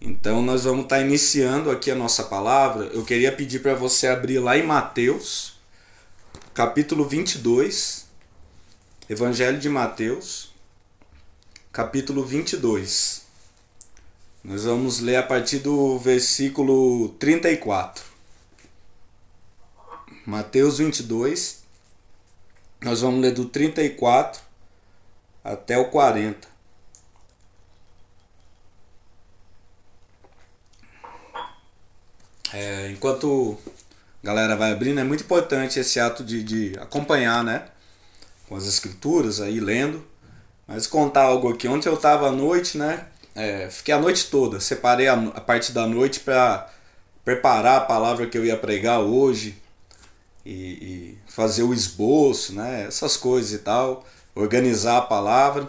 Então nós vamos estar iniciando aqui a nossa palavra. Eu queria pedir para você abrir lá em Mateus, capítulo 22, Evangelho de Mateus, capítulo 22. Nós vamos ler a partir do versículo 34. Mateus 22, nós vamos ler do 34 até o 40. É, enquanto a galera vai abrindo, é muito importante esse ato de, de acompanhar, né? Com as escrituras aí, lendo. Mas contar algo aqui. Ontem eu estava à noite, né? É, fiquei a noite toda. Separei a, a parte da noite para preparar a palavra que eu ia pregar hoje. E, e, fazer o esboço, né? Essas coisas e tal. Organizar a palavra.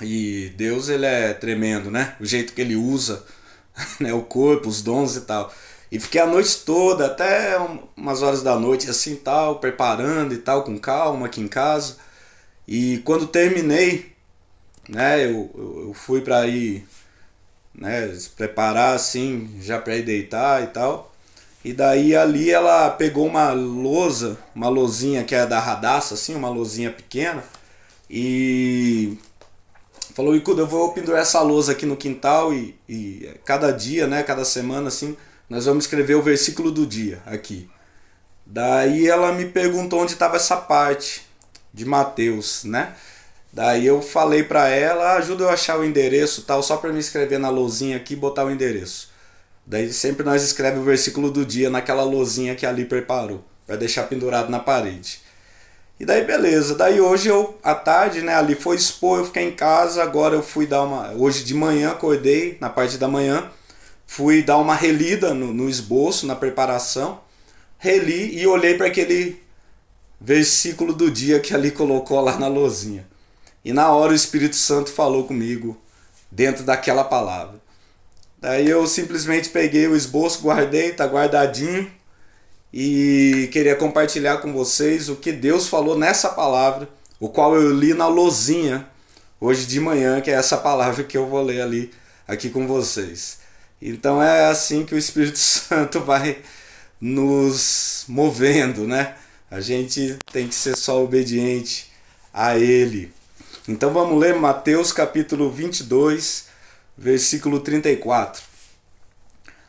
E Deus, ele é tremendo, né? O jeito que ele usa né? o corpo, os dons e tal. E fiquei a noite toda, até umas horas da noite, assim tal, preparando e tal, com calma aqui em casa. E quando terminei, né, eu, eu fui para ir, né, se preparar assim, já para ir deitar e tal. E daí ali ela pegou uma lousa, uma lousinha que é da radaça, assim, uma lousinha pequena, e falou, Icuda, eu vou pendurar essa lousa aqui no quintal e, e cada dia, né, cada semana, assim, nós vamos escrever o versículo do dia aqui. Daí ela me perguntou onde estava essa parte de Mateus, né? Daí eu falei para ela, ah, ajuda eu a achar o endereço tal, só para me escrever na lousinha aqui e botar o endereço. Daí sempre nós escreve o versículo do dia naquela lousinha que ali preparou, para deixar pendurado na parede. E daí beleza, daí hoje eu à tarde, né, ali foi expor, eu fiquei em casa, agora eu fui dar uma, hoje de manhã acordei na parte da manhã, fui dar uma relida no, no esboço, na preparação, reli e olhei para aquele versículo do dia que ali colocou lá na lozinha. E na hora o Espírito Santo falou comigo dentro daquela palavra. Daí eu simplesmente peguei o esboço, guardei, tá guardadinho e queria compartilhar com vocês o que Deus falou nessa palavra, o qual eu li na lozinha hoje de manhã, que é essa palavra que eu vou ler ali aqui com vocês. Então é assim que o Espírito Santo vai nos movendo, né? A gente tem que ser só obediente a Ele. Então vamos ler Mateus capítulo 22, versículo 34.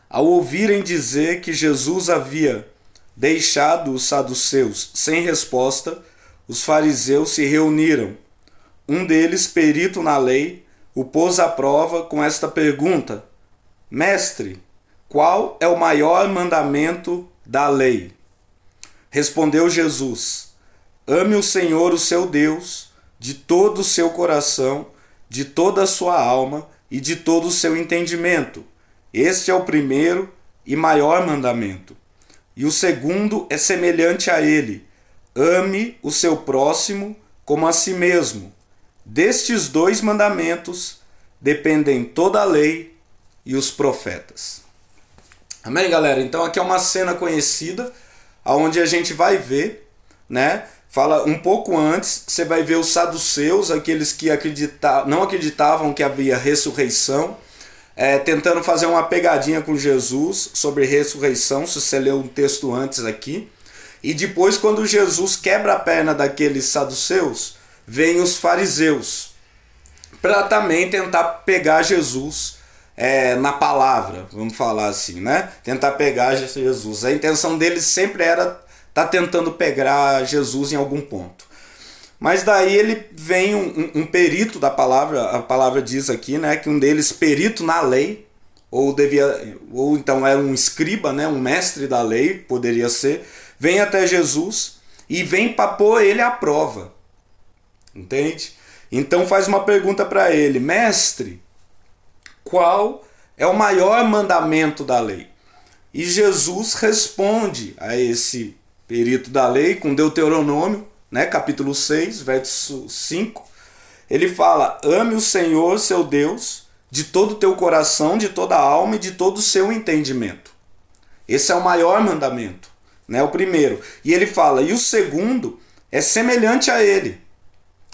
Ao ouvirem dizer que Jesus havia deixado os saduceus sem resposta, os fariseus se reuniram. Um deles, perito na lei, o pôs à prova com esta pergunta: Mestre, qual é o maior mandamento da lei? Respondeu Jesus: Ame o Senhor, o seu Deus, de todo o seu coração, de toda a sua alma e de todo o seu entendimento. Este é o primeiro e maior mandamento. E o segundo é semelhante a ele: ame o seu próximo como a si mesmo. Destes dois mandamentos dependem toda a lei e os profetas. Amém, galera? Então aqui é uma cena conhecida, aonde a gente vai ver, né? Fala um pouco antes, você vai ver os saduceus, aqueles que acredita, não acreditavam que havia ressurreição, é, tentando fazer uma pegadinha com Jesus sobre ressurreição, se você leu um texto antes aqui. E depois, quando Jesus quebra a perna daqueles saduceus, vem os fariseus para também tentar pegar Jesus é, na palavra, vamos falar assim, né? Tentar pegar Jesus. A intenção deles sempre era tá tentando pegar Jesus em algum ponto. Mas daí ele vem um, um, um, perito da palavra, a palavra diz aqui, né, que um deles perito na lei, ou devia, ou então era um escriba, né, um mestre da lei, poderia ser, vem até Jesus e vem para pôr ele à prova. Entende? Então faz uma pergunta para ele, mestre, qual é o maior mandamento da lei? E Jesus responde a esse perito da lei com Deuteronômio, né, capítulo 6, verso 5. Ele fala: "Ame o Senhor, seu Deus, de todo o teu coração, de toda a alma e de todo o seu entendimento." Esse é o maior mandamento, né, o primeiro. E ele fala: "E o segundo é semelhante a ele."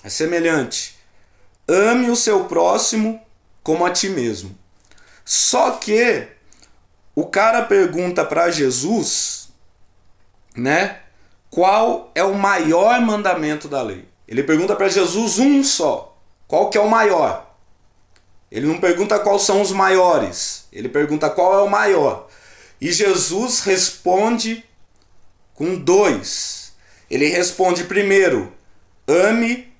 É semelhante. Ame o seu próximo como a ti mesmo. Só que o cara pergunta para Jesus, né? Qual é o maior mandamento da lei? Ele pergunta para Jesus um só. Qual que é o maior? Ele não pergunta quais são os maiores. Ele pergunta qual é o maior. E Jesus responde com dois. Ele responde primeiro: ame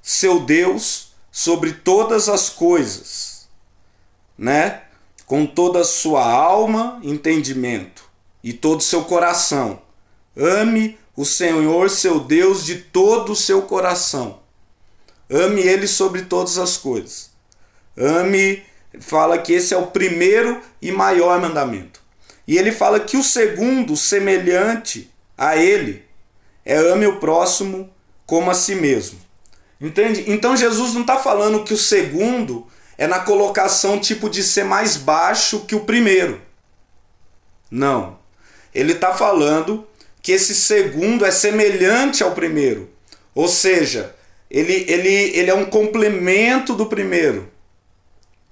seu Deus sobre todas as coisas, né? Com toda a sua alma, entendimento e todo o seu coração. Ame o Senhor, seu Deus, de todo o seu coração. Ame ele sobre todas as coisas. Ame, fala que esse é o primeiro e maior mandamento. E ele fala que o segundo, semelhante a ele, é ame o próximo como a si mesmo. Entende? Então Jesus não está falando que o segundo é na colocação tipo de ser mais baixo que o primeiro. Não. Ele está falando que esse segundo é semelhante ao primeiro. Ou seja, ele, ele, ele é um complemento do primeiro.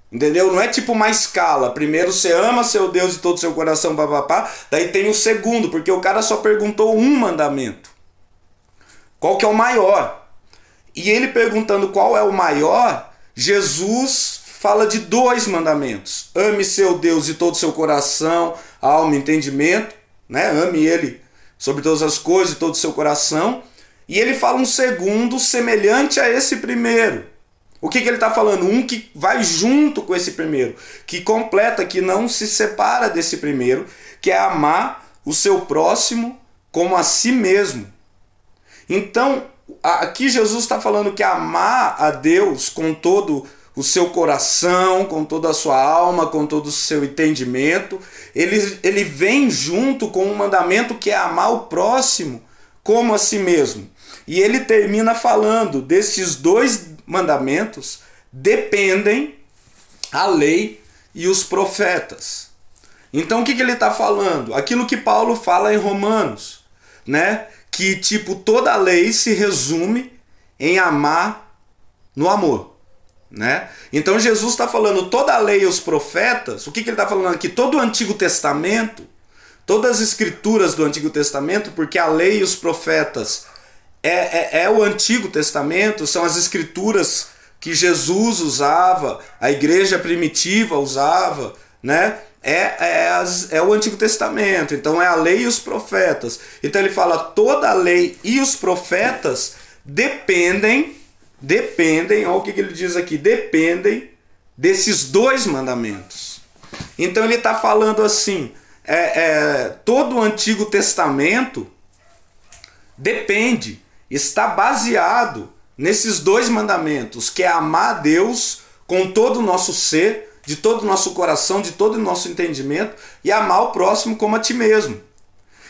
Entendeu? Não é tipo uma escala. Primeiro você ama seu Deus de todo o seu coração, papapá. Daí tem o segundo, porque o cara só perguntou um mandamento. Qual que é o maior? E ele perguntando qual é o maior, Jesus fala de dois mandamentos. Ame seu Deus de todo o seu coração, alma, entendimento, né? Ame ele sobre todas as coisas, de todo o seu coração. E ele fala um segundo semelhante a esse primeiro. O que, que ele está falando? Um que vai junto com esse primeiro, que completa, que não se separa desse primeiro, que é amar o seu próximo como a si mesmo. Então, aqui Jesus está falando que amar a Deus com todo o seu coração, com toda a sua alma, com todo o seu entendimento, ele, ele vem junto com um mandamento que é amar o próximo como a si mesmo. E ele termina falando destes dois mandamentos dependem a lei e os profetas. Então o que, que ele está falando? Aquilo que Paulo fala em Romanos, né? Que tipo toda lei se resume em amar no amor, né? Então Jesus está falando toda a lei e os profetas. O que, que ele está falando aqui? Todo o Antigo Testamento, todas as escrituras do Antigo Testamento, porque a lei e os profetas é, é, é o Antigo Testamento, são as escrituras que Jesus usava, a igreja primitiva usava, né? É, é, as, é o Antigo Testamento, então é a lei e os profetas. Então ele fala: toda a lei e os profetas dependem, dependem, olha o que, que ele diz aqui: dependem desses dois mandamentos. Então ele está falando assim: é, é, todo o Antigo Testamento depende está baseado nesses dois mandamentos, que é amar a Deus com todo o nosso ser, de todo o nosso coração, de todo o nosso entendimento, e amar o próximo como a ti mesmo.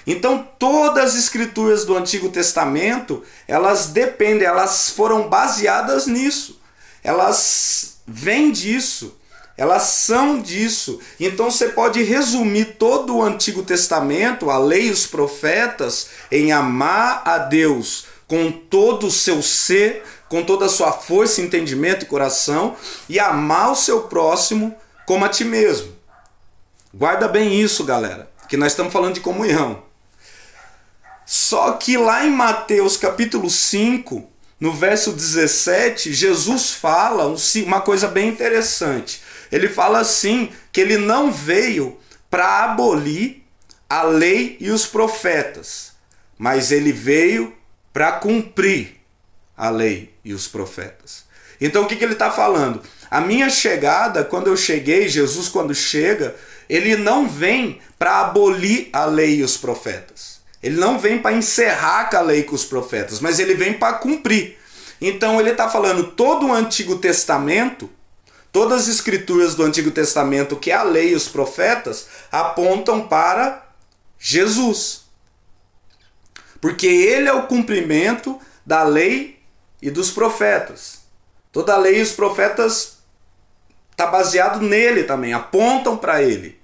Então, todas as escrituras do Antigo Testamento, elas dependem, elas foram baseadas nisso. Elas vêm disso. Elas são disso. Então você pode resumir todo o Antigo Testamento, a lei e os profetas, em amar a Deus com todo o seu ser, com toda a sua força, entendimento e coração, e amar o seu próximo como a ti mesmo. Guarda bem isso, galera, que nós estamos falando de comunhão. Só que lá em Mateus capítulo 5, no verso 17, Jesus fala uma coisa bem interessante. Ele fala assim: que ele não veio para abolir a lei e os profetas, mas ele veio para cumprir a lei e os profetas. Então o que, que ele está falando? A minha chegada, quando eu cheguei, Jesus, quando chega, ele não vem para abolir a lei e os profetas. Ele não vem para encerrar com a lei com os profetas, mas ele vem para cumprir. Então ele está falando todo o Antigo Testamento, todas as escrituras do Antigo Testamento, que é a lei e os profetas, apontam para Jesus porque ele é o cumprimento da lei e dos profetas. Toda a lei e os profetas está baseado nele também, apontam para ele.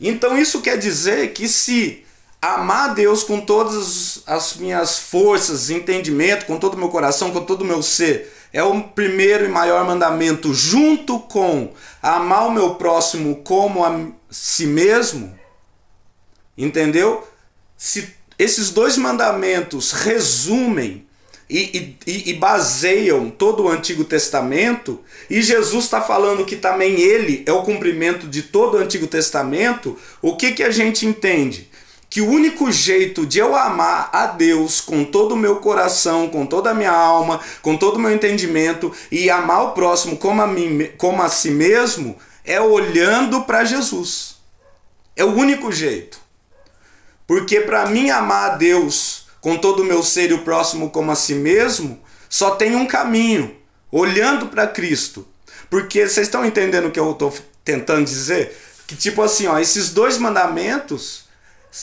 Então isso quer dizer que se amar Deus com todas as minhas forças, entendimento, com todo o meu coração, com todo o meu ser, é o primeiro e maior mandamento, junto com amar o meu próximo como a si mesmo, entendeu? Se esses dois mandamentos resumem e, e, e, baseiam todo o Antigo Testamento, e Jesus está falando que também ele é o cumprimento de todo o Antigo Testamento, o que, que a gente entende? Que o único jeito de eu amar a Deus com todo o meu coração, com toda a minha alma, com todo o meu entendimento, e amar o próximo como a, mim, como a si mesmo, é olhando para Jesus. É o único jeito. Porque para mim amar a Deus com todo o meu ser e o próximo como a si mesmo, só tem um caminho, olhando para Cristo. Porque vocês estão entendendo o que eu estou tentando dizer? Que tipo assim, ó, esses dois mandamentos,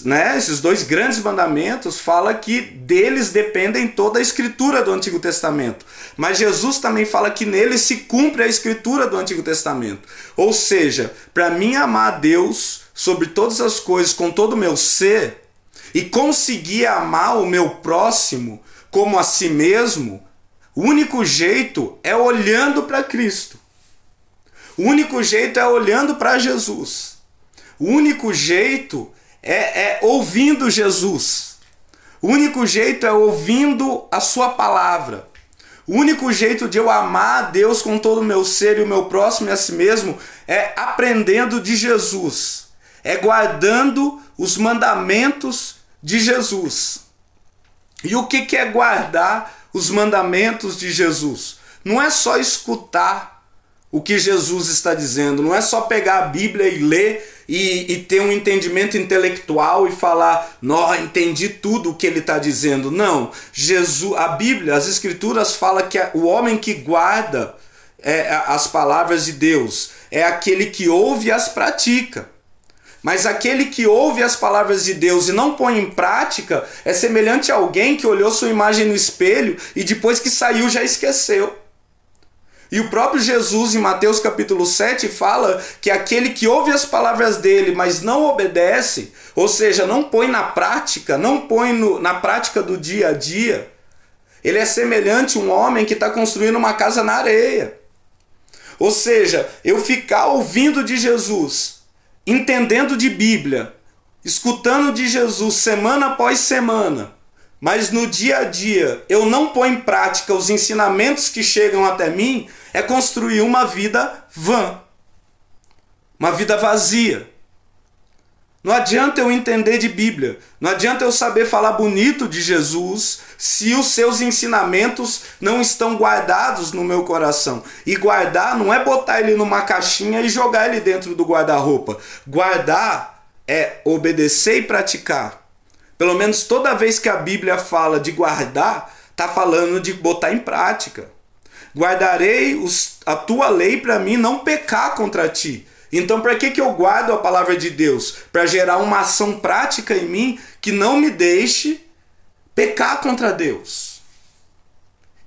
né, esses dois grandes mandamentos, fala que deles dependem toda a escritura do Antigo Testamento. Mas Jesus também fala que neles se cumpre a escritura do Antigo Testamento. Ou seja, para mim amar a Deus sobre todas as coisas com todo o meu ser, e conseguir amar o meu próximo como a si mesmo, o único jeito é olhando para Cristo. O único jeito é olhando para Jesus. O único jeito é, é ouvindo Jesus. O único jeito é ouvindo a Sua palavra. O único jeito de eu amar a Deus com todo o meu ser e o meu próximo e a si mesmo é aprendendo de Jesus, é guardando os mandamentos de Jesus. E o que é guardar os mandamentos de Jesus? Não é só escutar o que Jesus está dizendo, não é só pegar a Bíblia e ler e, e ter um entendimento intelectual e falar, não, entendi tudo o que ele está dizendo. Não, Jesus, a Bíblia, as Escrituras fala que o homem que guarda é, as palavras de Deus é aquele que ouve e as pratica. Mas aquele que ouve as palavras de Deus e não põe em prática é semelhante a alguém que olhou sua imagem no espelho e depois que saiu já esqueceu. E o próprio Jesus, em Mateus capítulo 7, fala que aquele que ouve as palavras dele, mas não obedece, ou seja, não põe na prática, não põe no, na prática do dia a dia, ele é semelhante a um homem que está construindo uma casa na areia. Ou seja, eu ficar ouvindo de Jesus, entendendo de Bíblia, escutando de Jesus semana após semana, mas no dia a dia eu não ponho em prática os ensinamentos que chegam até mim, é construir uma vida vã, uma vida vazia. Não adianta eu entender de Bíblia, não adianta eu saber falar bonito de Jesus se os seus ensinamentos não estão guardados no meu coração. E guardar não é botar ele numa caixinha e jogar ele dentro do guarda-roupa. Guardar é obedecer e praticar. Pelo menos toda vez que a Bíblia fala de guardar, está falando de botar em prática. Guardarei os, a tua lei para mim não pecar contra ti. Então, para que, que eu guardo a palavra de Deus? Para gerar uma ação prática em mim que não me deixe pecar contra Deus.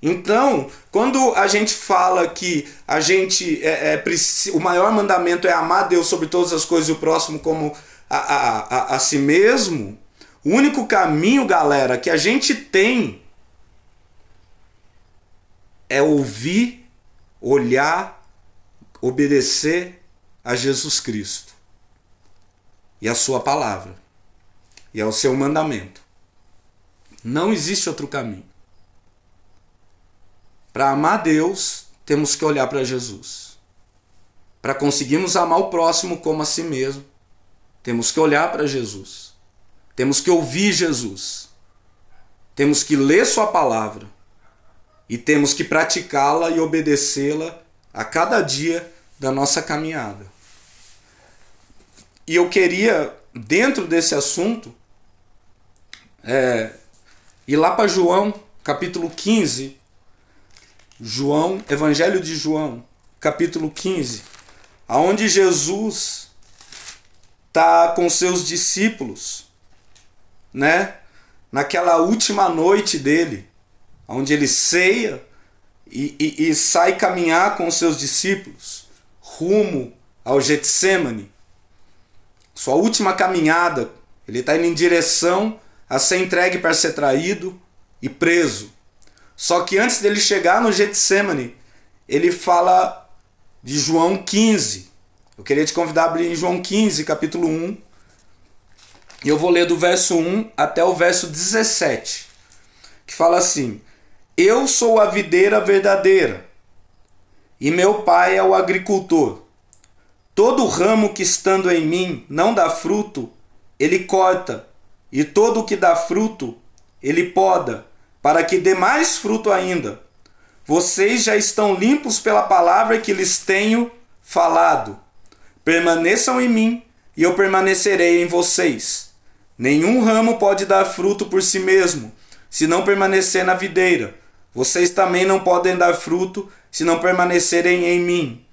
Então, quando a gente fala que a gente é, é, o maior mandamento é amar Deus sobre todas as coisas e o próximo como a, a, a, a si mesmo, o único caminho, galera, que a gente tem é ouvir, olhar, obedecer a Jesus Cristo e a sua palavra e ao seu mandamento. Não existe outro caminho. Para amar Deus, temos que olhar para Jesus. Para conseguirmos amar o próximo como a si mesmo, temos que olhar para Jesus. Temos que ouvir Jesus. Temos que ler Sua palavra. E temos que praticá-la e obedecê-la a cada dia da nossa caminhada. E eu queria, dentro desse assunto, é, ir lá para João, capítulo 15. João, Evangelho de João, capítulo 15, aonde Jesus tá com seus discípulos, né? Naquela última noite dele, onde ele ceia e, e, e sai caminhar com os seus discípulos rumo ao Getsemane sua última caminhada, ele está indo em direção a ser entregue para ser traído e preso. Só que antes dele chegar no Getsemane, ele fala de João 15. Eu queria te convidar a abrir em João 15, capítulo 1. E eu vou ler do verso 1 até o verso 17, que fala assim: Eu sou a videira verdadeira, e meu pai é o agricultor. Todo ramo que estando em mim não dá fruto, ele corta, e todo o que dá fruto, ele poda, para que dê mais fruto ainda. Vocês já estão limpos pela palavra que lhes tenho falado. Permaneçam em mim, e eu permanecerei em vocês. Nenhum ramo pode dar fruto por si mesmo, se não permanecer na videira. Vocês também não podem dar fruto se não permanecerem em mim.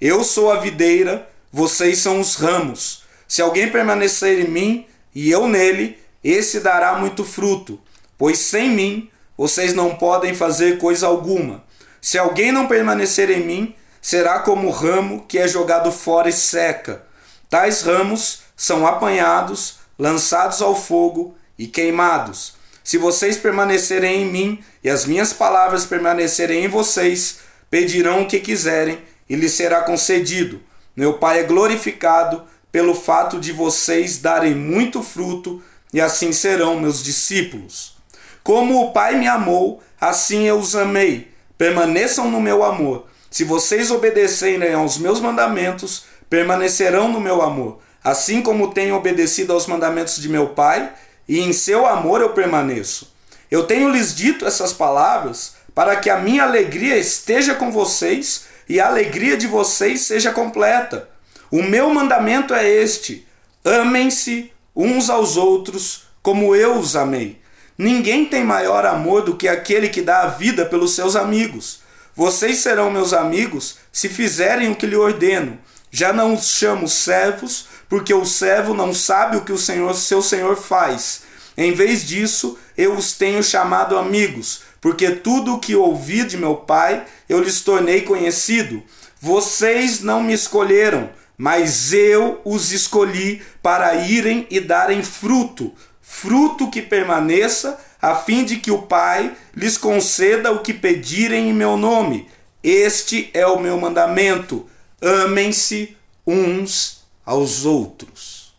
Eu sou a videira, vocês são os ramos. Se alguém permanecer em mim e eu nele, esse dará muito fruto, pois sem mim vocês não podem fazer coisa alguma. Se alguém não permanecer em mim, será como o ramo que é jogado fora e seca. Tais ramos são apanhados, lançados ao fogo e queimados. Se vocês permanecerem em mim e as minhas palavras permanecerem em vocês, pedirão o que quiserem e lhes será concedido. Meu Pai é glorificado pelo fato de vocês darem muito fruto e assim serão meus discípulos. Como o Pai me amou, assim eu os amei. Permaneçam no meu amor. Se vocês obedecerem aos meus mandamentos, permanecerão no meu amor, assim como tenho obedecido aos mandamentos de meu Pai, e em seu amor eu permaneço. Eu tenho lhes dito essas palavras para que a minha alegria esteja com vocês e a alegria de vocês seja completa. O meu mandamento é este: amem-se uns aos outros como eu os amei. Ninguém tem maior amor do que aquele que dá a vida pelos seus amigos. Vocês serão meus amigos se fizerem o que lhe ordeno. Já não os chamo servos, porque o servo não sabe o que o Senhor, seu Senhor faz. Em vez disso, eu os tenho chamado amigos, porque tudo o que ouvi de meu Pai eu lhes tornei conhecido. Vocês não me escolheram, mas eu os escolhi para irem e darem fruto, fruto que permaneça, a fim de que o Pai lhes conceda o que pedirem em meu nome. Este é o meu mandamento: amem-se uns aos outros.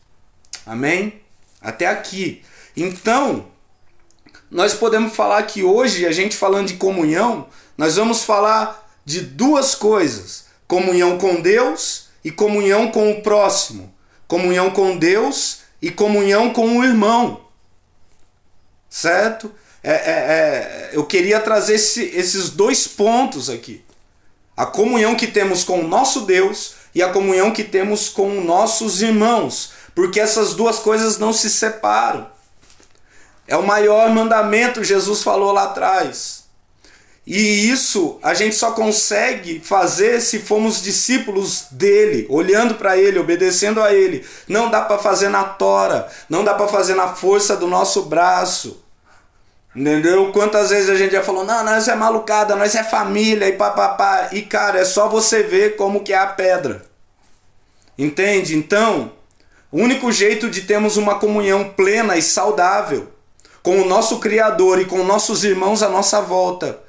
Amém? Até aqui. Então, nós podemos falar que hoje, a gente falando de comunhão, nós vamos falar de duas coisas: comunhão com Deus e comunhão com o próximo, comunhão com Deus e comunhão com o irmão. Certo? É, é, é, eu queria trazer esse, esses dois pontos aqui: a comunhão que temos com o nosso Deus e a comunhão que temos com nossos irmãos, porque essas duas coisas não se separam. É o maior mandamento, Jesus falou lá atrás. E isso a gente só consegue fazer se formos discípulos dele, olhando para ele, obedecendo a ele. Não dá para fazer na tora, não dá para fazer na força do nosso braço. Entendeu? Quantas vezes a gente já falou, não, nós é malucada, nós é família e papapá. E cara, é só você ver como que é a pedra. Entende? Então, o único jeito de termos uma comunhão plena e saudável com o nosso Criador e com nossos irmãos à nossa volta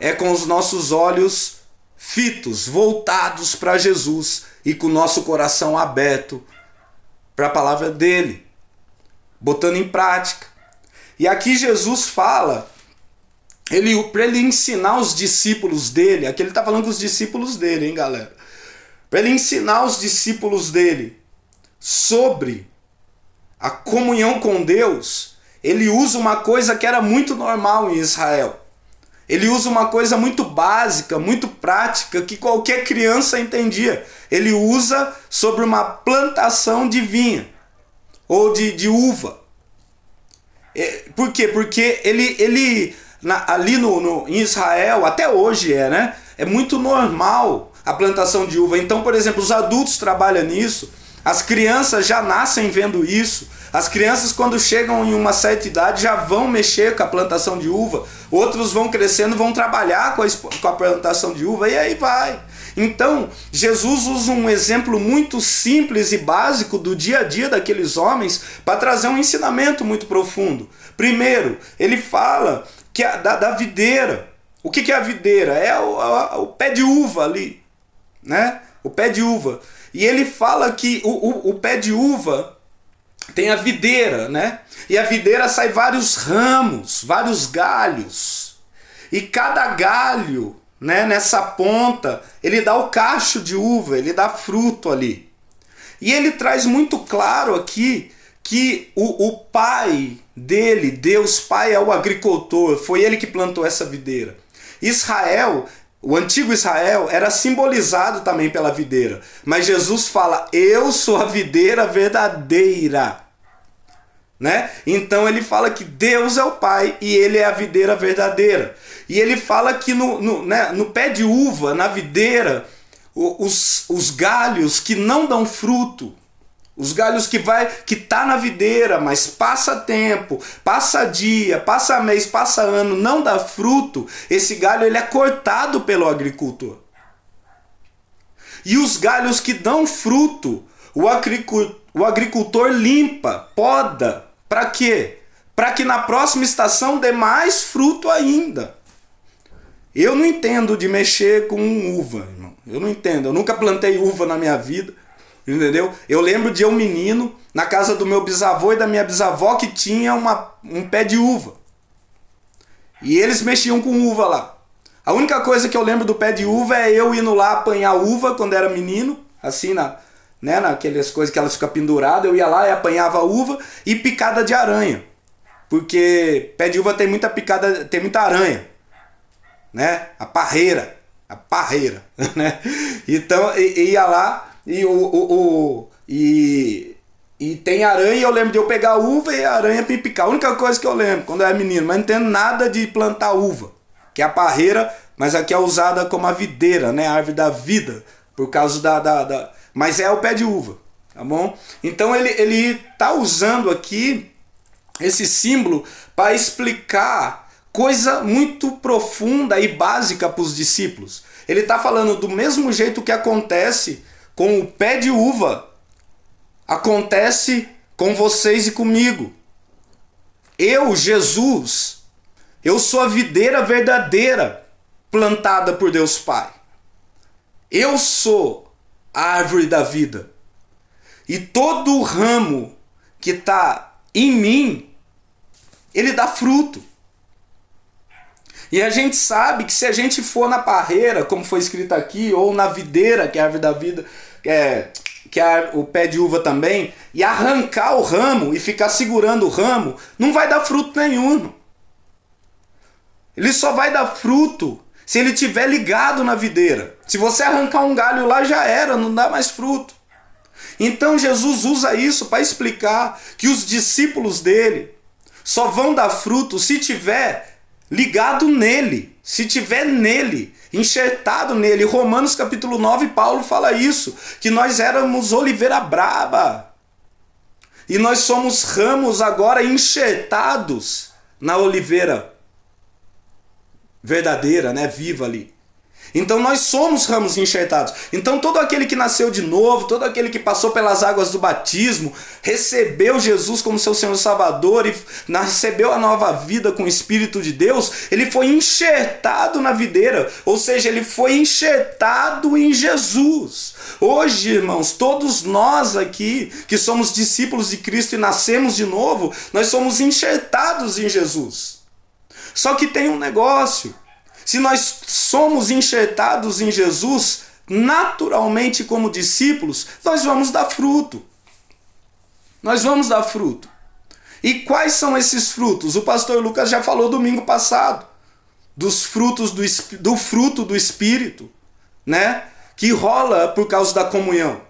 é com os nossos olhos fitos, voltados para Jesus e com o nosso coração aberto para a palavra dele, botando em prática. E aqui Jesus fala, ele para ele ensinar os discípulos dele, aqui ele está falando com os discípulos dele, hein, galera? Para ele ensinar os discípulos dele sobre a comunhão com Deus, ele usa uma coisa que era muito normal em Israel. Ele usa uma coisa muito básica, muito prática, que qualquer criança entendia. Ele usa sobre uma plantação de vinha ou de, de uva. É, por quê? Porque ele, ele na, ali no, no, em Israel, até hoje é, né? É muito normal a plantação de uva. Então, por exemplo, os adultos trabalham nisso, as crianças já nascem vendo isso. As crianças, quando chegam em uma certa idade, já vão mexer com a plantação de uva. Outros vão crescendo, vão trabalhar com a, com a plantação de uva e aí vai. Então, Jesus usa um exemplo muito simples e básico do dia a dia daqueles homens para trazer um ensinamento muito profundo. Primeiro, ele fala que é da, da videira. O que, que é a videira? É o, a, o pé de uva ali, né? O pé de uva. E ele fala que o, o, o pé de uva tem a videira, né? E a videira sai vários ramos, vários galhos. E cada galho, né, nessa ponta, ele dá o cacho de uva, ele dá fruto ali. E ele traz muito claro aqui que o, o pai dele, Deus Pai, é o agricultor, foi ele que plantou essa videira. Israel, o antigo Israel, era simbolizado também pela videira. Mas Jesus fala: Eu sou a videira verdadeira. Né? Então ele fala que Deus é o Pai e ele é a videira verdadeira. E ele fala que no, no, né, no pé de uva, na videira, os, os galhos que não dão fruto, os galhos que vai que tá na videira, mas passa tempo, passa dia, passa mês, passa ano, não dá fruto, esse galho ele é cortado pelo agricultor. E os galhos que dão fruto, o agricultor, o agricultor limpa, poda, para quê? Para que na próxima estação dê mais fruto ainda. Eu não entendo de mexer com uva, irmão. Eu não entendo. Eu nunca plantei uva na minha vida. Entendeu? Eu lembro de eu menino na casa do meu bisavô e da minha bisavó que tinha uma, um pé de uva. E eles mexiam com uva lá. A única coisa que eu lembro do pé de uva é eu indo lá apanhar uva quando era menino, assim na, né, naquelas coisas que elas ficam penduradas, eu ia lá e apanhava uva e picada de aranha. Porque pé de uva tem muita picada, tem muita aranha. Né? A parreira, a parreira, né? Então ia lá e o, o, o e, e tem aranha, eu lembro de eu pegar uva e a aranha me picar. A única coisa que eu lembro quando eu era menino, mas não entendo nada de plantar uva, que é a parreira, mas aqui é usada como a videira, né? A árvore da vida, por causa da, da, da. Mas é o pé de uva, tá bom? Então ele, ele tá usando aqui esse símbolo para explicar coisa muito profunda e básica para os discípulos. Ele está falando do mesmo jeito que acontece com o pé de uva acontece com vocês e comigo. Eu, Jesus, eu sou a videira verdadeira plantada por Deus Pai. Eu sou a árvore da vida. E todo o ramo que está em mim, ele dá fruto. E a gente sabe que se a gente for na parreira, como foi escrito aqui, ou na videira, que é a árvore da vida, é, que é o pé de uva também, e arrancar o ramo e ficar segurando o ramo, não vai dar fruto nenhum. Ele só vai dar fruto se ele tiver ligado na videira. Se você arrancar um galho lá já era, não dá mais fruto. Então Jesus usa isso para explicar que os discípulos dele só vão dar fruto se tiver ligado nele, se tiver nele, enxertado nele. Romanos capítulo 9, Paulo fala isso, que nós éramos oliveira braba. E nós somos ramos agora enxertados na oliveira verdadeira, né, viva ali. Então nós somos ramos enxertados. Então todo aquele que nasceu de novo, todo aquele que passou pelas águas do batismo, recebeu Jesus como seu Senhor Salvador e recebeu a nova vida com o Espírito de Deus, ele foi enxertado na videira, ou seja, ele foi enxertado em Jesus. Hoje, irmãos, todos nós aqui que somos discípulos de Cristo e nascemos de novo, nós somos enxertados em Jesus. Só que tem um negócio. Se nós somos enxertados em Jesus, naturalmente, como discípulos, nós vamos dar fruto. Nós vamos dar fruto. E quais são esses frutos? O pastor Lucas já falou domingo passado dos frutos do, do fruto do espírito, né? Que rola por causa da comunhão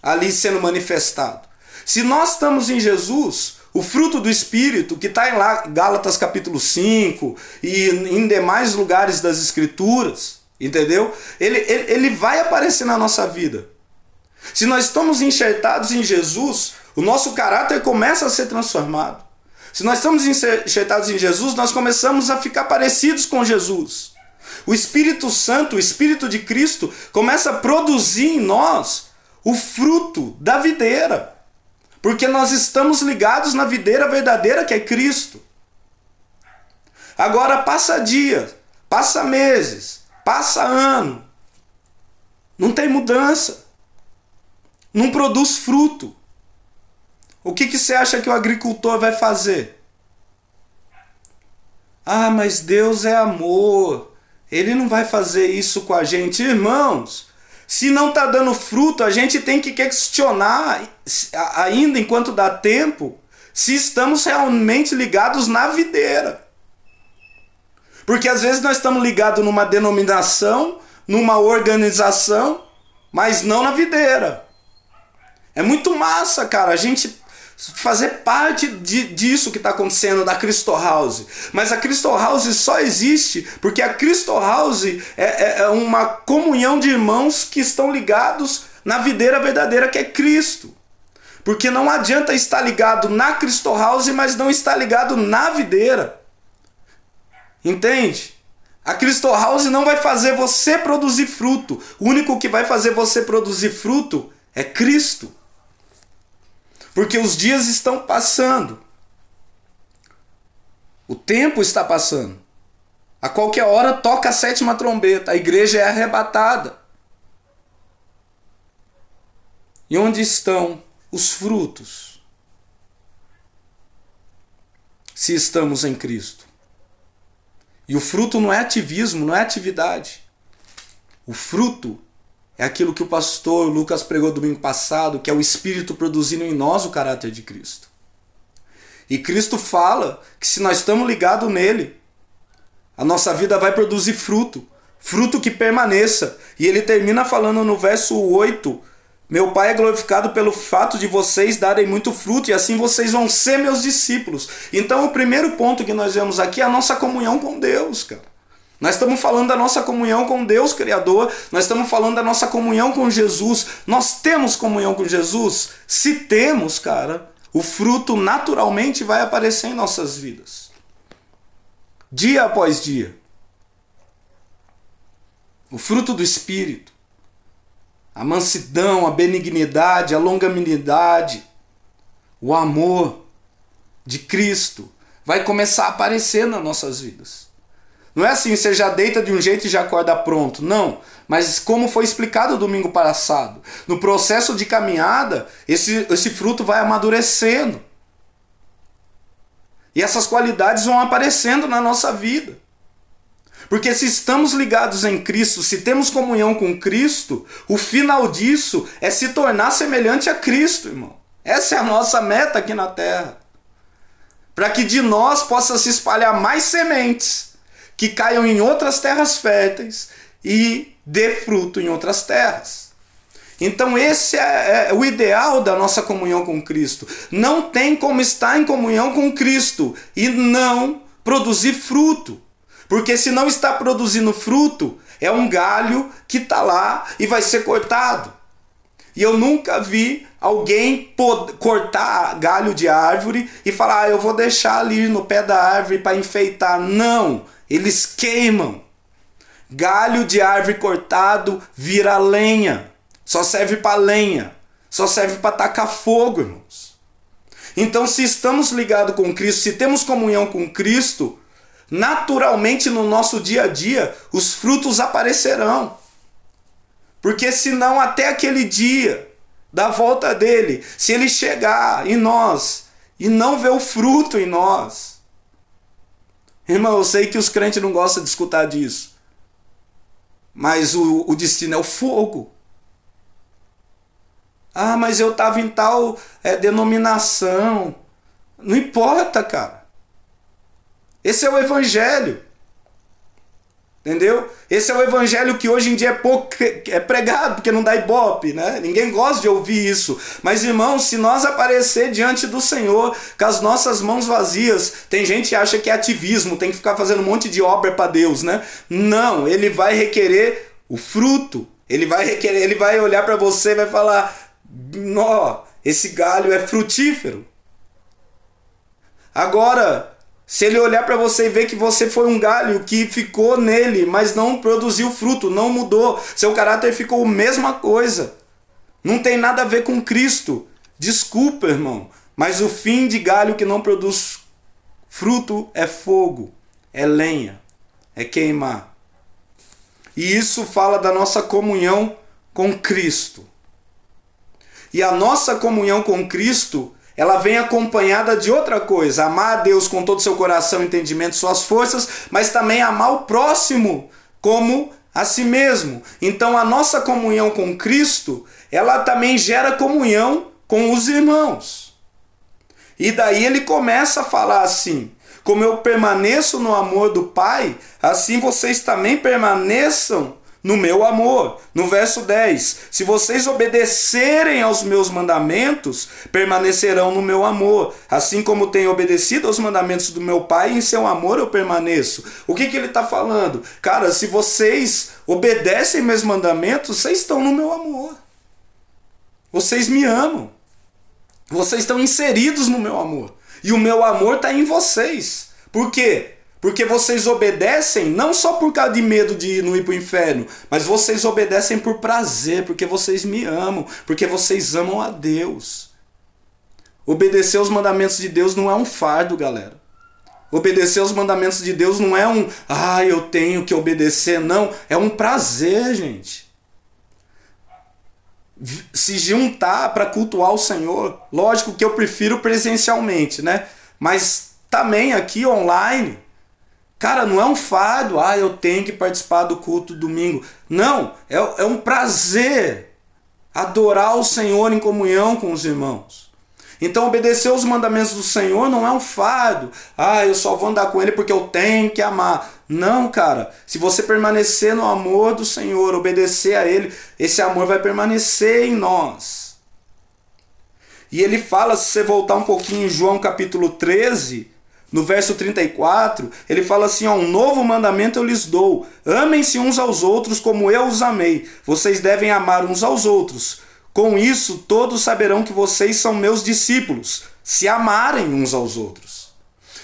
ali sendo manifestado. Se nós estamos em Jesus, o fruto do Espírito, que está em Gálatas capítulo 5 e em demais lugares das Escrituras, entendeu? Ele, ele, ele vai aparecer na nossa vida. Se nós estamos enxertados em Jesus, o nosso caráter começa a ser transformado. Se nós estamos enxertados em Jesus, nós começamos a ficar parecidos com Jesus. O Espírito Santo, o Espírito de Cristo, começa a produzir em nós o fruto da videira. Porque nós estamos ligados na videira verdadeira que é Cristo. Agora passa dias, passa meses, passa ano. Não tem mudança. Não produz fruto. O que, que você acha que o agricultor vai fazer? Ah, mas Deus é amor. Ele não vai fazer isso com a gente. Irmãos, se não está dando fruto, a gente tem que questionar, ainda enquanto dá tempo, se estamos realmente ligados na videira. Porque às vezes nós estamos ligados numa denominação, numa organização, mas não na videira. É muito massa, cara, a gente fazer parte de, disso que está acontecendo da Cristo House. Mas a Cristo House só existe porque a Cristo House é, é, é uma comunhão de irmãos que estão ligados na videira verdadeira que é Cristo. Porque não adianta estar ligado na Cristo House, mas não estar ligado na videira. Entende? A Cristo House não vai fazer você produzir fruto. O único que vai fazer você produzir fruto é Cristo. Porque os dias estão passando. O tempo está passando. A qualquer hora toca a sétima trombeta, a igreja é arrebatada. E onde estão os frutos? Se estamos em Cristo. E o fruto não é ativismo, não é atividade. O fruto é aquilo que o pastor Lucas pregou domingo passado, que é o Espírito produzindo em nós o caráter de Cristo. E Cristo fala que se nós estamos ligados nele, a nossa vida vai produzir fruto, fruto que permaneça. E ele termina falando no verso 8: Meu Pai é glorificado pelo fato de vocês darem muito fruto, e assim vocês vão ser meus discípulos. Então, o primeiro ponto que nós vemos aqui é a nossa comunhão com Deus, cara. Nós estamos falando da nossa comunhão com Deus Criador, nós estamos falando da nossa comunhão com Jesus. Nós temos comunhão com Jesus? Se temos, cara, o fruto naturalmente vai aparecer em nossas vidas. Dia após dia. O fruto do Espírito. A mansidão, a benignidade, a longanimidade, o amor de Cristo vai começar a aparecer nas nossas vidas. Não é assim, você já deita de um jeito e já acorda pronto. Não. Mas como foi explicado domingo passado, no processo de caminhada, esse, esse fruto vai amadurecendo. E essas qualidades vão aparecendo na nossa vida. Porque se estamos ligados em Cristo, se temos comunhão com Cristo, o final disso é se tornar semelhante a Cristo, irmão. Essa é a nossa meta aqui na terra. Para que de nós possa se espalhar mais sementes que caiam em outras terras férteis e dê fruto em outras terras. Então, esse é, é, o ideal da nossa comunhão com Cristo. Não tem como estar em comunhão com Cristo e não produzir fruto. Porque se não está produzindo fruto, é um galho que está lá e vai ser cortado. E eu nunca vi alguém cortar galho de árvore e falar, ah, eu vou deixar ali no pé da árvore para enfeitar. Não! Eles queimam. Galho de árvore cortado vira lenha. Só serve para lenha. Só serve para tacar fogo, irmãos. Então, se estamos ligados com Cristo, se temos comunhão com Cristo, naturalmente no nosso dia a dia os frutos aparecerão. Porque senão até aquele dia da volta dele, se ele chegar em nós e não ver o fruto em nós, Irmão, eu sei que os crentes não gostam de escutar disso. Mas o, o destino é o fogo. Ah, mas eu estava em tal é, denominação. Não importa, cara. Esse é o evangelho. Entendeu? Esse é o evangelho que hoje em dia é pouco é pregado, porque não dá ibope, né? Ninguém gosta de ouvir isso. Mas irmãos, se nós aparecer diante do Senhor com as nossas mãos vazias, tem gente que acha que é ativismo, tem que ficar fazendo um monte de obra para Deus, né? Não, ele vai requerer o fruto. Ele vai requerer, ele vai olhar para você e vai falar: "Nó, esse galho é frutífero". Agora, se ele olhar para você e ver que você foi um galho que ficou nele, mas não produziu fruto, não mudou, seu caráter ficou a mesma coisa. Não tem nada a ver com Cristo. Desculpa, irmão, mas o fim de galho que não produz fruto é fogo, é lenha, é queimar. E isso fala da nossa comunhão com Cristo. E a nossa comunhão com Cristo, ela vem acompanhada de outra coisa: amar a Deus com todo o seu coração, entendimento, suas forças, mas também amar o próximo como a si mesmo. Então a nossa comunhão com Cristo, ela também gera comunhão com os irmãos. E daí ele começa a falar assim: como eu permaneço no amor do Pai, assim vocês também permaneçam no meu amor. No verso 10: Se vocês obedecerem aos meus mandamentos, permanecerão no meu amor, assim como tenho obedecido aos mandamentos do meu Pai, em seu amor eu permaneço. O que, que ele está falando? Cara, se vocês obedecem meus mandamentos, vocês estão no meu amor. Vocês me amam. Vocês estão inseridos no meu amor. E o meu amor está em vocês. Por quê? Porque vocês obedecem não só por causa de medo de não ir para o inferno, mas vocês obedecem por prazer, porque vocês me amam, porque vocês amam a Deus. Obedecer os mandamentos de Deus não é um fardo, galera. Obedecer os mandamentos de Deus não é um, ah, eu tenho que obedecer, não. É um prazer, gente. Se juntar para cultuar o Senhor, lógico que eu prefiro presencialmente, né? Mas também aqui online Cara, não é um fardo, ah, eu tenho que participar do culto domingo. Não, é, é um prazer adorar o Senhor em comunhão com os irmãos. Então, obedecer os mandamentos do Senhor não é um fardo. Ah, eu só vou andar com Ele porque eu tenho que amar. Não, cara. Se você permanecer no amor do Senhor, obedecer a Ele, esse amor vai permanecer em nós. E ele fala, se você voltar um pouquinho em João capítulo 13, no verso 34, ele fala assim: ó, Um novo mandamento eu lhes dou: amem-se uns aos outros como eu os amei. Vocês devem amar uns aos outros. Com isso, todos saberão que vocês são meus discípulos, se amarem uns aos outros.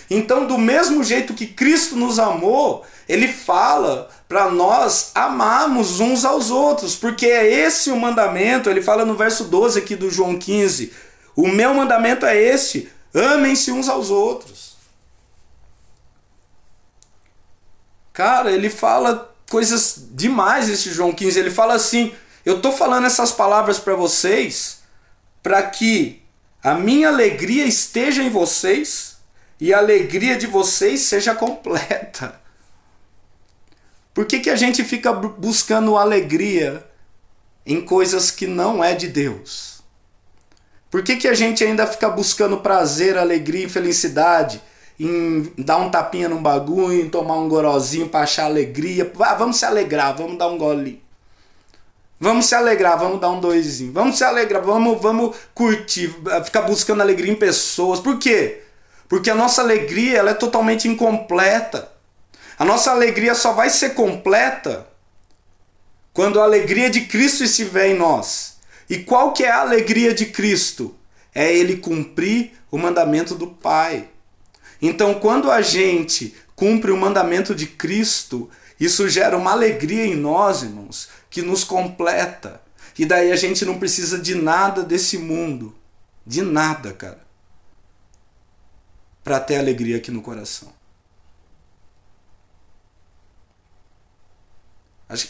Então, do mesmo jeito que Cristo nos amou, ele fala para nós amarmos uns aos outros, porque é esse o mandamento. Ele fala no verso 12 aqui do João 15: O meu mandamento é este: amem-se uns aos outros. Cara, ele fala coisas demais esse João 15. Ele fala assim: "Eu tô falando essas palavras para vocês para que a minha alegria esteja em vocês e a alegria de vocês seja completa." Por que, que a gente fica buscando alegria em coisas que não é de Deus? Por que, que a gente ainda fica buscando prazer, alegria e felicidade em dar um tapinha num bagulho, em tomar um gorozinho pra achar alegria. Ah, vamos se alegrar, vamos dar um gole. Vamos se alegrar, vamos dar um doisinho. Vamos se alegrar, vamos, vamos curtir, ficar buscando alegria em pessoas. Por quê? Porque a nossa alegria ela é totalmente incompleta. A nossa alegria só vai ser completa quando a alegria de Cristo estiver em nós. E qual que é a alegria de Cristo? É ele cumprir o mandamento do Pai. Então, quando a gente cumpre o mandamento de Cristo, isso gera uma alegria em nós, irmãos, que nos completa. E daí a gente não precisa de nada desse mundo, de nada, cara, para ter alegria aqui no coração.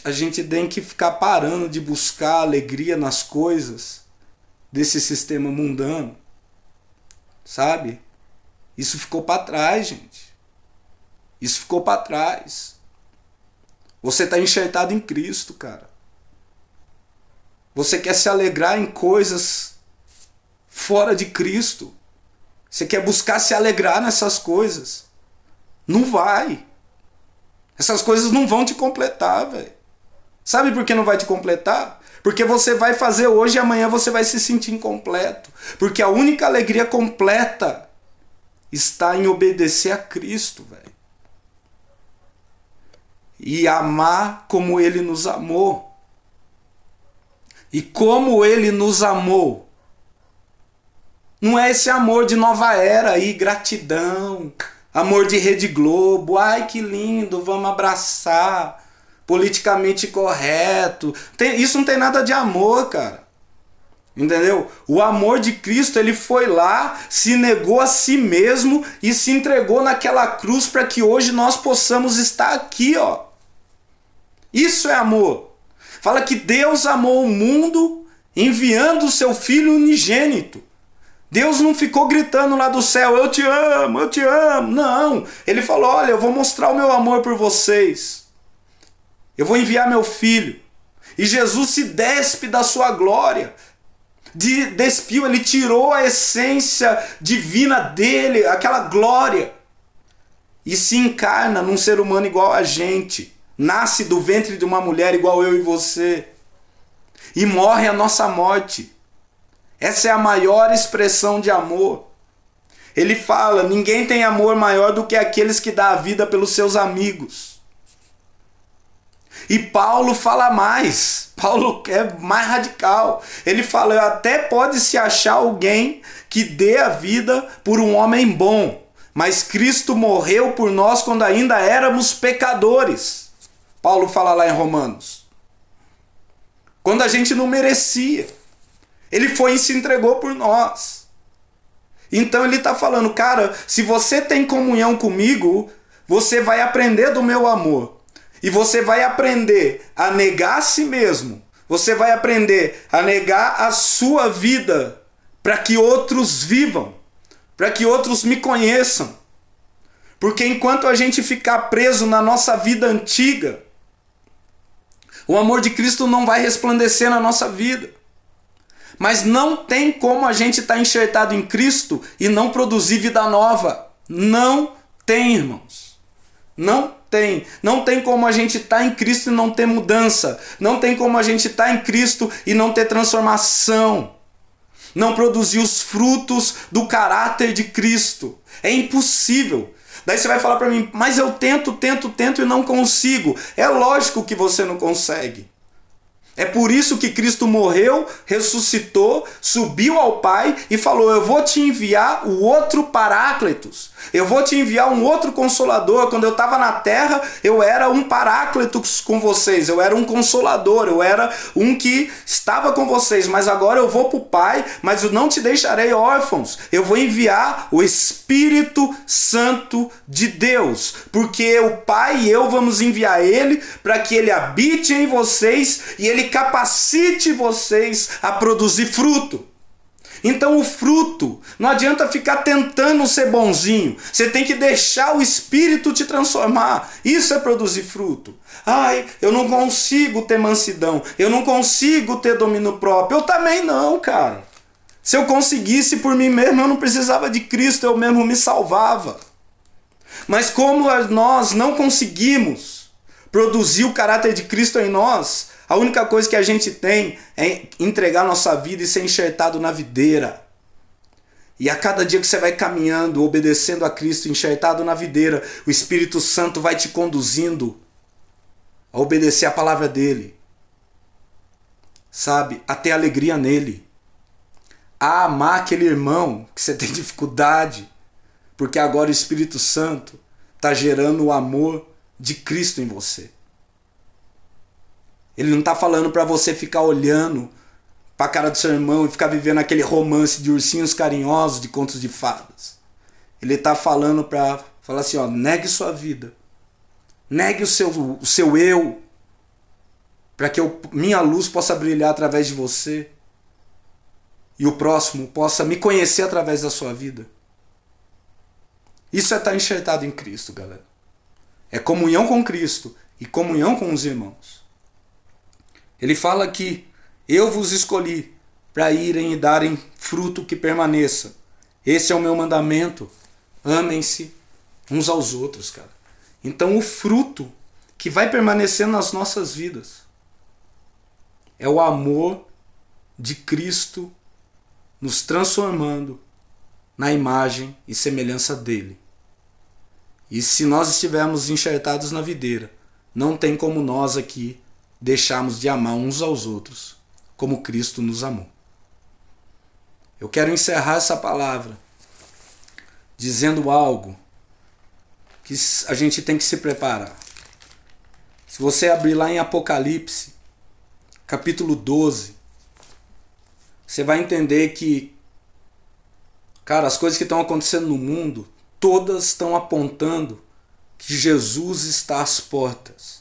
A gente tem que ficar parando de buscar alegria nas coisas desse sistema mundano, sabe? Isso ficou para trás, gente. Isso ficou para trás. Você está enxertado em Cristo, cara. Você quer se alegrar em coisas fora de Cristo. Você quer buscar se alegrar nessas coisas. Não vai. Essas coisas não vão te completar, velho. Sabe por que não vai te completar? Porque você vai fazer hoje e amanhã você vai se sentir incompleto. Porque a única alegria completa está em obedecer a Cristo, velho. E amar como ele nos amou. E como ele nos amou. Não é esse amor de nova era aí, gratidão, amor de Rede Globo, ai que lindo, vamos abraçar, politicamente correto. Tem, isso não tem nada de amor, cara. Entendeu? O amor de Cristo, ele foi lá, se negou a si mesmo e se entregou naquela cruz para que hoje nós possamos estar aqui, ó. Isso é amor. Fala que Deus amou o mundo enviando o seu filho unigênito. Deus não ficou gritando lá do céu, eu te amo, eu te amo. Não. Ele falou: olha, eu vou mostrar o meu amor por vocês. Eu vou enviar meu filho. E Jesus se despe da sua glória de, despiu, ele tirou a essência divina dele, aquela glória, e se encarna num ser humano igual a gente, nasce do ventre de uma mulher igual eu e você, e morre a nossa morte. Essa é a maior expressão de amor. Ele fala: ninguém tem amor maior do que aqueles que dá a vida pelos seus amigos. E Paulo fala mais. Paulo é mais radical. Ele fala: até pode se achar alguém que dê a vida por um homem bom, mas Cristo morreu por nós quando ainda éramos pecadores. Paulo fala lá em Romanos. Quando a gente não merecia. Ele foi e se entregou por nós. Então ele está falando, cara, se você tem comunhão comigo, você vai aprender do meu amor. E você vai aprender a negar a si mesmo. Você vai aprender a negar a sua vida para que outros vivam, para que outros me conheçam. Porque enquanto a gente ficar preso na nossa vida antiga, o amor de Cristo não vai resplandecer na nossa vida. Mas não tem como a gente estar tá enxertado em Cristo e não produzir vida nova. Não tem, irmãos. Não tem. Não tem como a gente estar tá em Cristo e não ter mudança. Não tem como a gente estar tá em Cristo e não ter transformação. Não produzir os frutos do caráter de Cristo. É impossível. Daí você vai falar para mim, mas eu tento, tento, tento e não consigo. É lógico que você não consegue. É por isso que Cristo morreu, ressuscitou, subiu ao Pai e falou: Eu vou te enviar o outro Paráclitos. Eu vou te enviar um outro consolador. Quando eu estava na terra, eu era um Paráclitos com vocês. Eu era um consolador. Eu era um que estava com vocês. Mas agora eu vou para o Pai, mas eu não te deixarei órfãos. Eu vou enviar o Espírito Santo de Deus. Porque o Pai e eu vamos enviar ele para que ele habite em vocês e ele capacite vocês a produzir fruto. Então o fruto, não adianta ficar tentando ser bonzinho. Você tem que deixar o espírito te transformar. Isso é produzir fruto. Ai, eu não consigo ter mansidão, eu não consigo ter domínio próprio. Eu também não, cara. Se eu conseguisse por mim mesmo, eu não precisava de Cristo, eu mesmo me salvava. Mas como nós não conseguimos produzir o caráter de Cristo em nós, a única coisa que a gente tem é entregar nossa vida e ser enxertado na videira. E a cada dia que você vai caminhando, obedecendo a Cristo, enxertado na videira, o Espírito Santo vai te conduzindo a obedecer a palavra dele. Sabe? A ter alegria nele. A amar aquele irmão que você tem dificuldade. Porque agora o Espírito Santo está gerando o amor de Cristo em você. Ele não está falando para você ficar olhando para a cara do seu irmão e ficar vivendo aquele romance de ursinhos carinhosos, de contos de fadas. Ele está falando para falar assim, ó, negue sua vida. Negue o seu, o seu eu para que eu, minha luz possa brilhar através de você e o próximo possa me conhecer através da sua vida. Isso é estar tá enxertado em Cristo, galera. É comunhão com Cristo e comunhão com os irmãos. Ele fala que eu vos escolhi para irem e darem fruto que permaneça. Esse é o meu mandamento. Amem-se uns aos outros, cara. Então o fruto que vai permanecer nas nossas vidas é o amor de Cristo nos transformando na imagem e semelhança dele. E se nós estivermos enxertados na videira, não tem como nós aqui deixarmos de amar uns aos outros como Cristo nos amou. Eu quero encerrar essa palavra dizendo algo que a gente tem que se preparar. Se você abrir lá em Apocalipse, capítulo 12, você vai entender que, cara, as coisas que estão acontecendo no mundo, todas estão apontando que Jesus está às portas.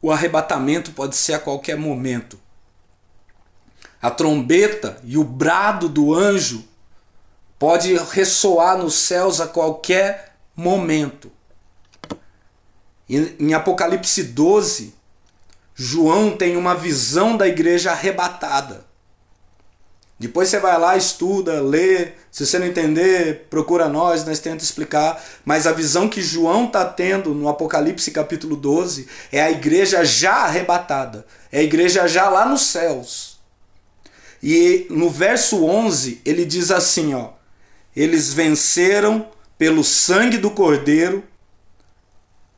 O arrebatamento pode ser a qualquer momento. A trombeta e o brado do anjo pode ressoar nos céus a qualquer momento. Em Apocalipse 12, João tem uma visão da igreja arrebatada. Depois você vai lá, estuda, lê. Se você não entender, procura nós, nós tenta explicar. Mas a visão que João está tendo no Apocalipse capítulo 12 é a igreja já arrebatada. É a igreja já lá nos céus. E no verso 11 ele diz assim: ó, Eles venceram pelo sangue do Cordeiro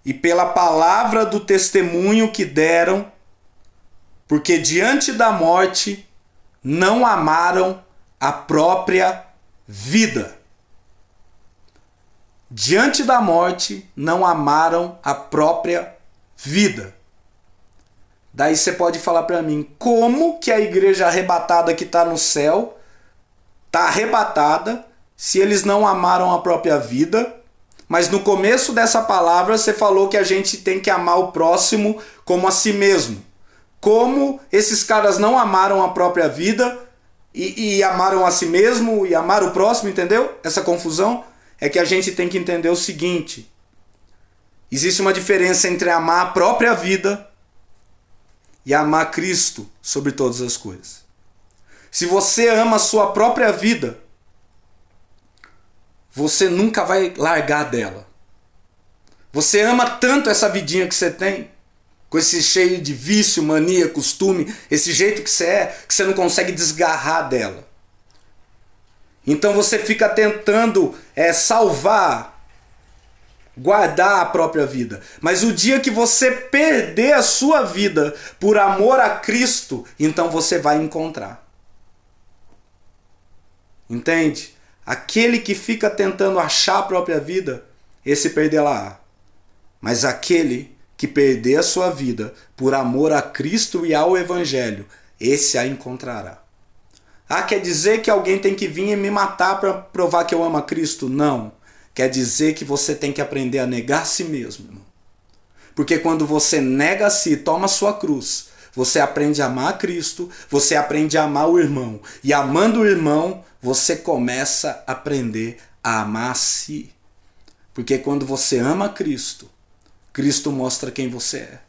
e pela palavra do testemunho que deram, porque diante da morte não amaram a própria vida. Diante da morte não amaram a própria vida. Daí você pode falar para mim como que a igreja arrebatada que está no céu está arrebatada se eles não amaram a própria vida mas no começo dessa palavra você falou que a gente tem que amar o próximo como a si mesmo. Como esses caras não amaram a própria vida e, e amaram a si mesmo e amaram o próximo, entendeu? Essa confusão é que a gente tem que entender o seguinte: existe uma diferença entre amar a própria vida e amar Cristo sobre todas as coisas. Se você ama a sua própria vida, você nunca vai largar dela. Você ama tanto essa vidinha que você tem, com esse cheio de vício, mania, costume, esse jeito que você é, que você não consegue desgarrar dela. Então você fica tentando é, salvar, guardar a própria vida. Mas o dia que você perder a sua vida por amor a Cristo, então você vai encontrar. Entende? Aquele que fica tentando achar a própria vida, esse perderá. Mas aquele que perder a sua vida por amor a Cristo e ao Evangelho, esse a encontrará. Ah, quer dizer que alguém tem que vir e me matar para provar que eu amo a Cristo? Não. Quer dizer que você tem que aprender a negar a si mesmo. Irmão. Porque quando você nega a si, toma sua cruz, você aprende a amar a Cristo, você aprende a amar o irmão. E amando o irmão, você começa a aprender a amar a si. Porque quando você ama Cristo, Cristo mostra quem você é.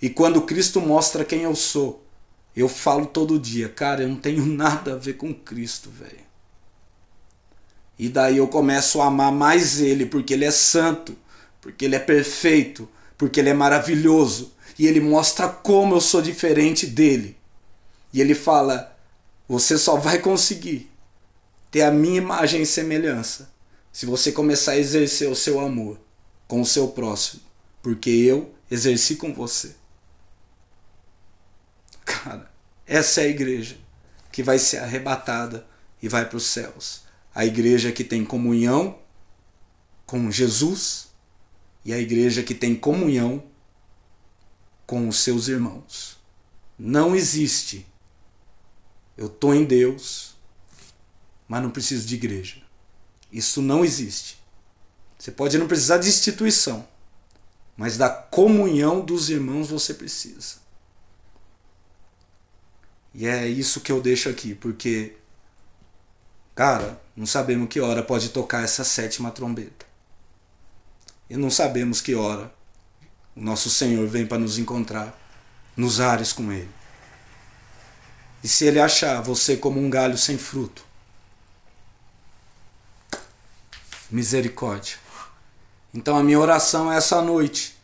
E quando Cristo mostra quem eu sou, eu falo todo dia, cara, eu não tenho nada a ver com Cristo, velho. E daí eu começo a amar mais Ele, porque Ele é santo, porque Ele é perfeito, porque Ele é maravilhoso. E Ele mostra como eu sou diferente dele. E Ele fala: você só vai conseguir ter a minha imagem e semelhança se você começar a exercer o seu amor com o seu próximo, porque eu exerci com você. Cara, essa é a igreja que vai ser arrebatada e vai para os céus. A igreja que tem comunhão com Jesus e a igreja que tem comunhão com os seus irmãos. Não existe. Eu estou em Deus mas não preciso de igreja. Isso não existe. Você pode não precisar de instituição, mas da comunhão dos irmãos você precisa. E é isso que eu deixo aqui, porque, cara, não sabemos que hora pode tocar essa sétima trombeta. E não sabemos que hora o nosso Senhor vem para nos encontrar nos ares com Ele. E se Ele achar você como um galho sem fruto, misericórdia. Então a minha oração é essa noite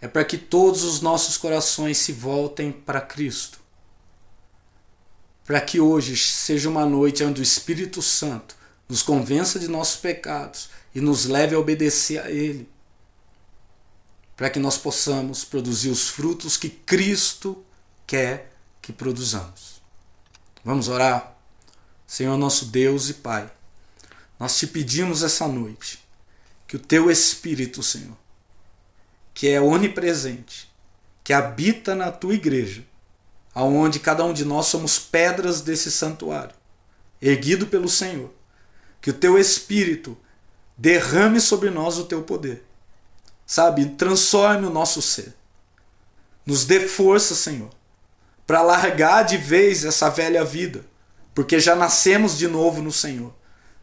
é para que todos os nossos corações se voltem para Cristo. Para que hoje seja uma noite onde o Espírito Santo nos convença de nossos pecados e nos leve a obedecer a Ele. Para que nós possamos produzir os frutos que Cristo quer que produzamos. Vamos orar? Senhor nosso Deus e Pai. Nós te pedimos essa noite que o teu Espírito, Senhor, que é onipresente, que habita na tua igreja, aonde cada um de nós somos pedras desse santuário, erguido pelo Senhor. Que o teu espírito derrame sobre nós o teu poder. Sabe, transforme o nosso ser. Nos dê força, Senhor, para largar de vez essa velha vida, porque já nascemos de novo no Senhor.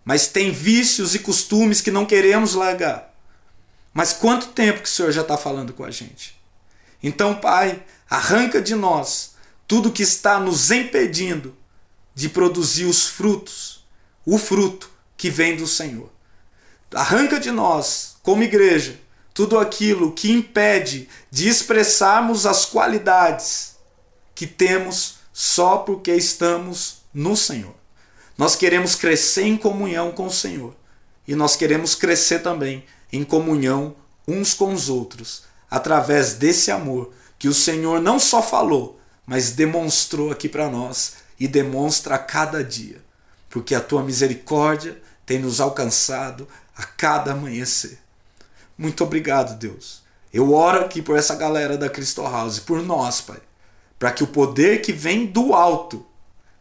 Mas tem vícios e costumes que não queremos largar. Mas quanto tempo que o Senhor já está falando com a gente? Então, Pai, arranca de nós tudo que está nos impedindo de produzir os frutos, o fruto que vem do Senhor. Arranca de nós, como igreja, tudo aquilo que impede de expressarmos as qualidades que temos só porque estamos no Senhor. Nós queremos crescer em comunhão com o Senhor e nós queremos crescer também em comunhão uns com os outros, através desse amor que o Senhor não só falou, mas demonstrou aqui para nós e demonstra a cada dia, porque a tua misericórdia tem nos alcançado a cada amanhecer. Muito obrigado, Deus. Eu oro aqui por essa galera da Crystal House, por nós, Pai, para que o poder que vem do alto,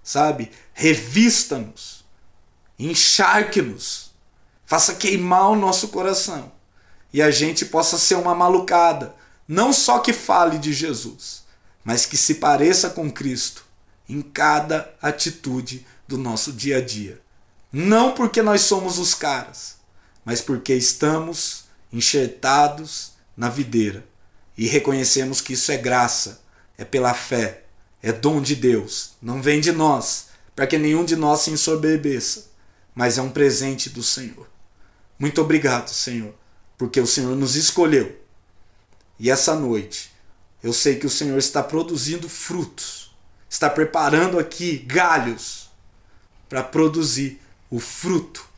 sabe, revista-nos, encharque-nos, faça queimar o nosso coração e a gente possa ser uma malucada, não só que fale de Jesus, mas que se pareça com Cristo em cada atitude do nosso dia a dia. Não porque nós somos os caras, mas porque estamos enxertados na videira e reconhecemos que isso é graça, é pela fé, é dom de Deus, não vem de nós, para que nenhum de nós se ensoberbeça, mas é um presente do Senhor. Muito obrigado, Senhor, porque o Senhor nos escolheu. E essa noite, eu sei que o Senhor está produzindo frutos, está preparando aqui galhos para produzir o fruto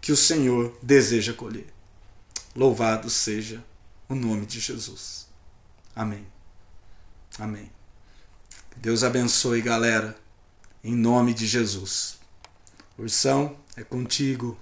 que o Senhor deseja colher. Louvado seja o nome de Jesus. Amém. Amém. Deus abençoe, galera, em nome de Jesus. Ursão, é contigo.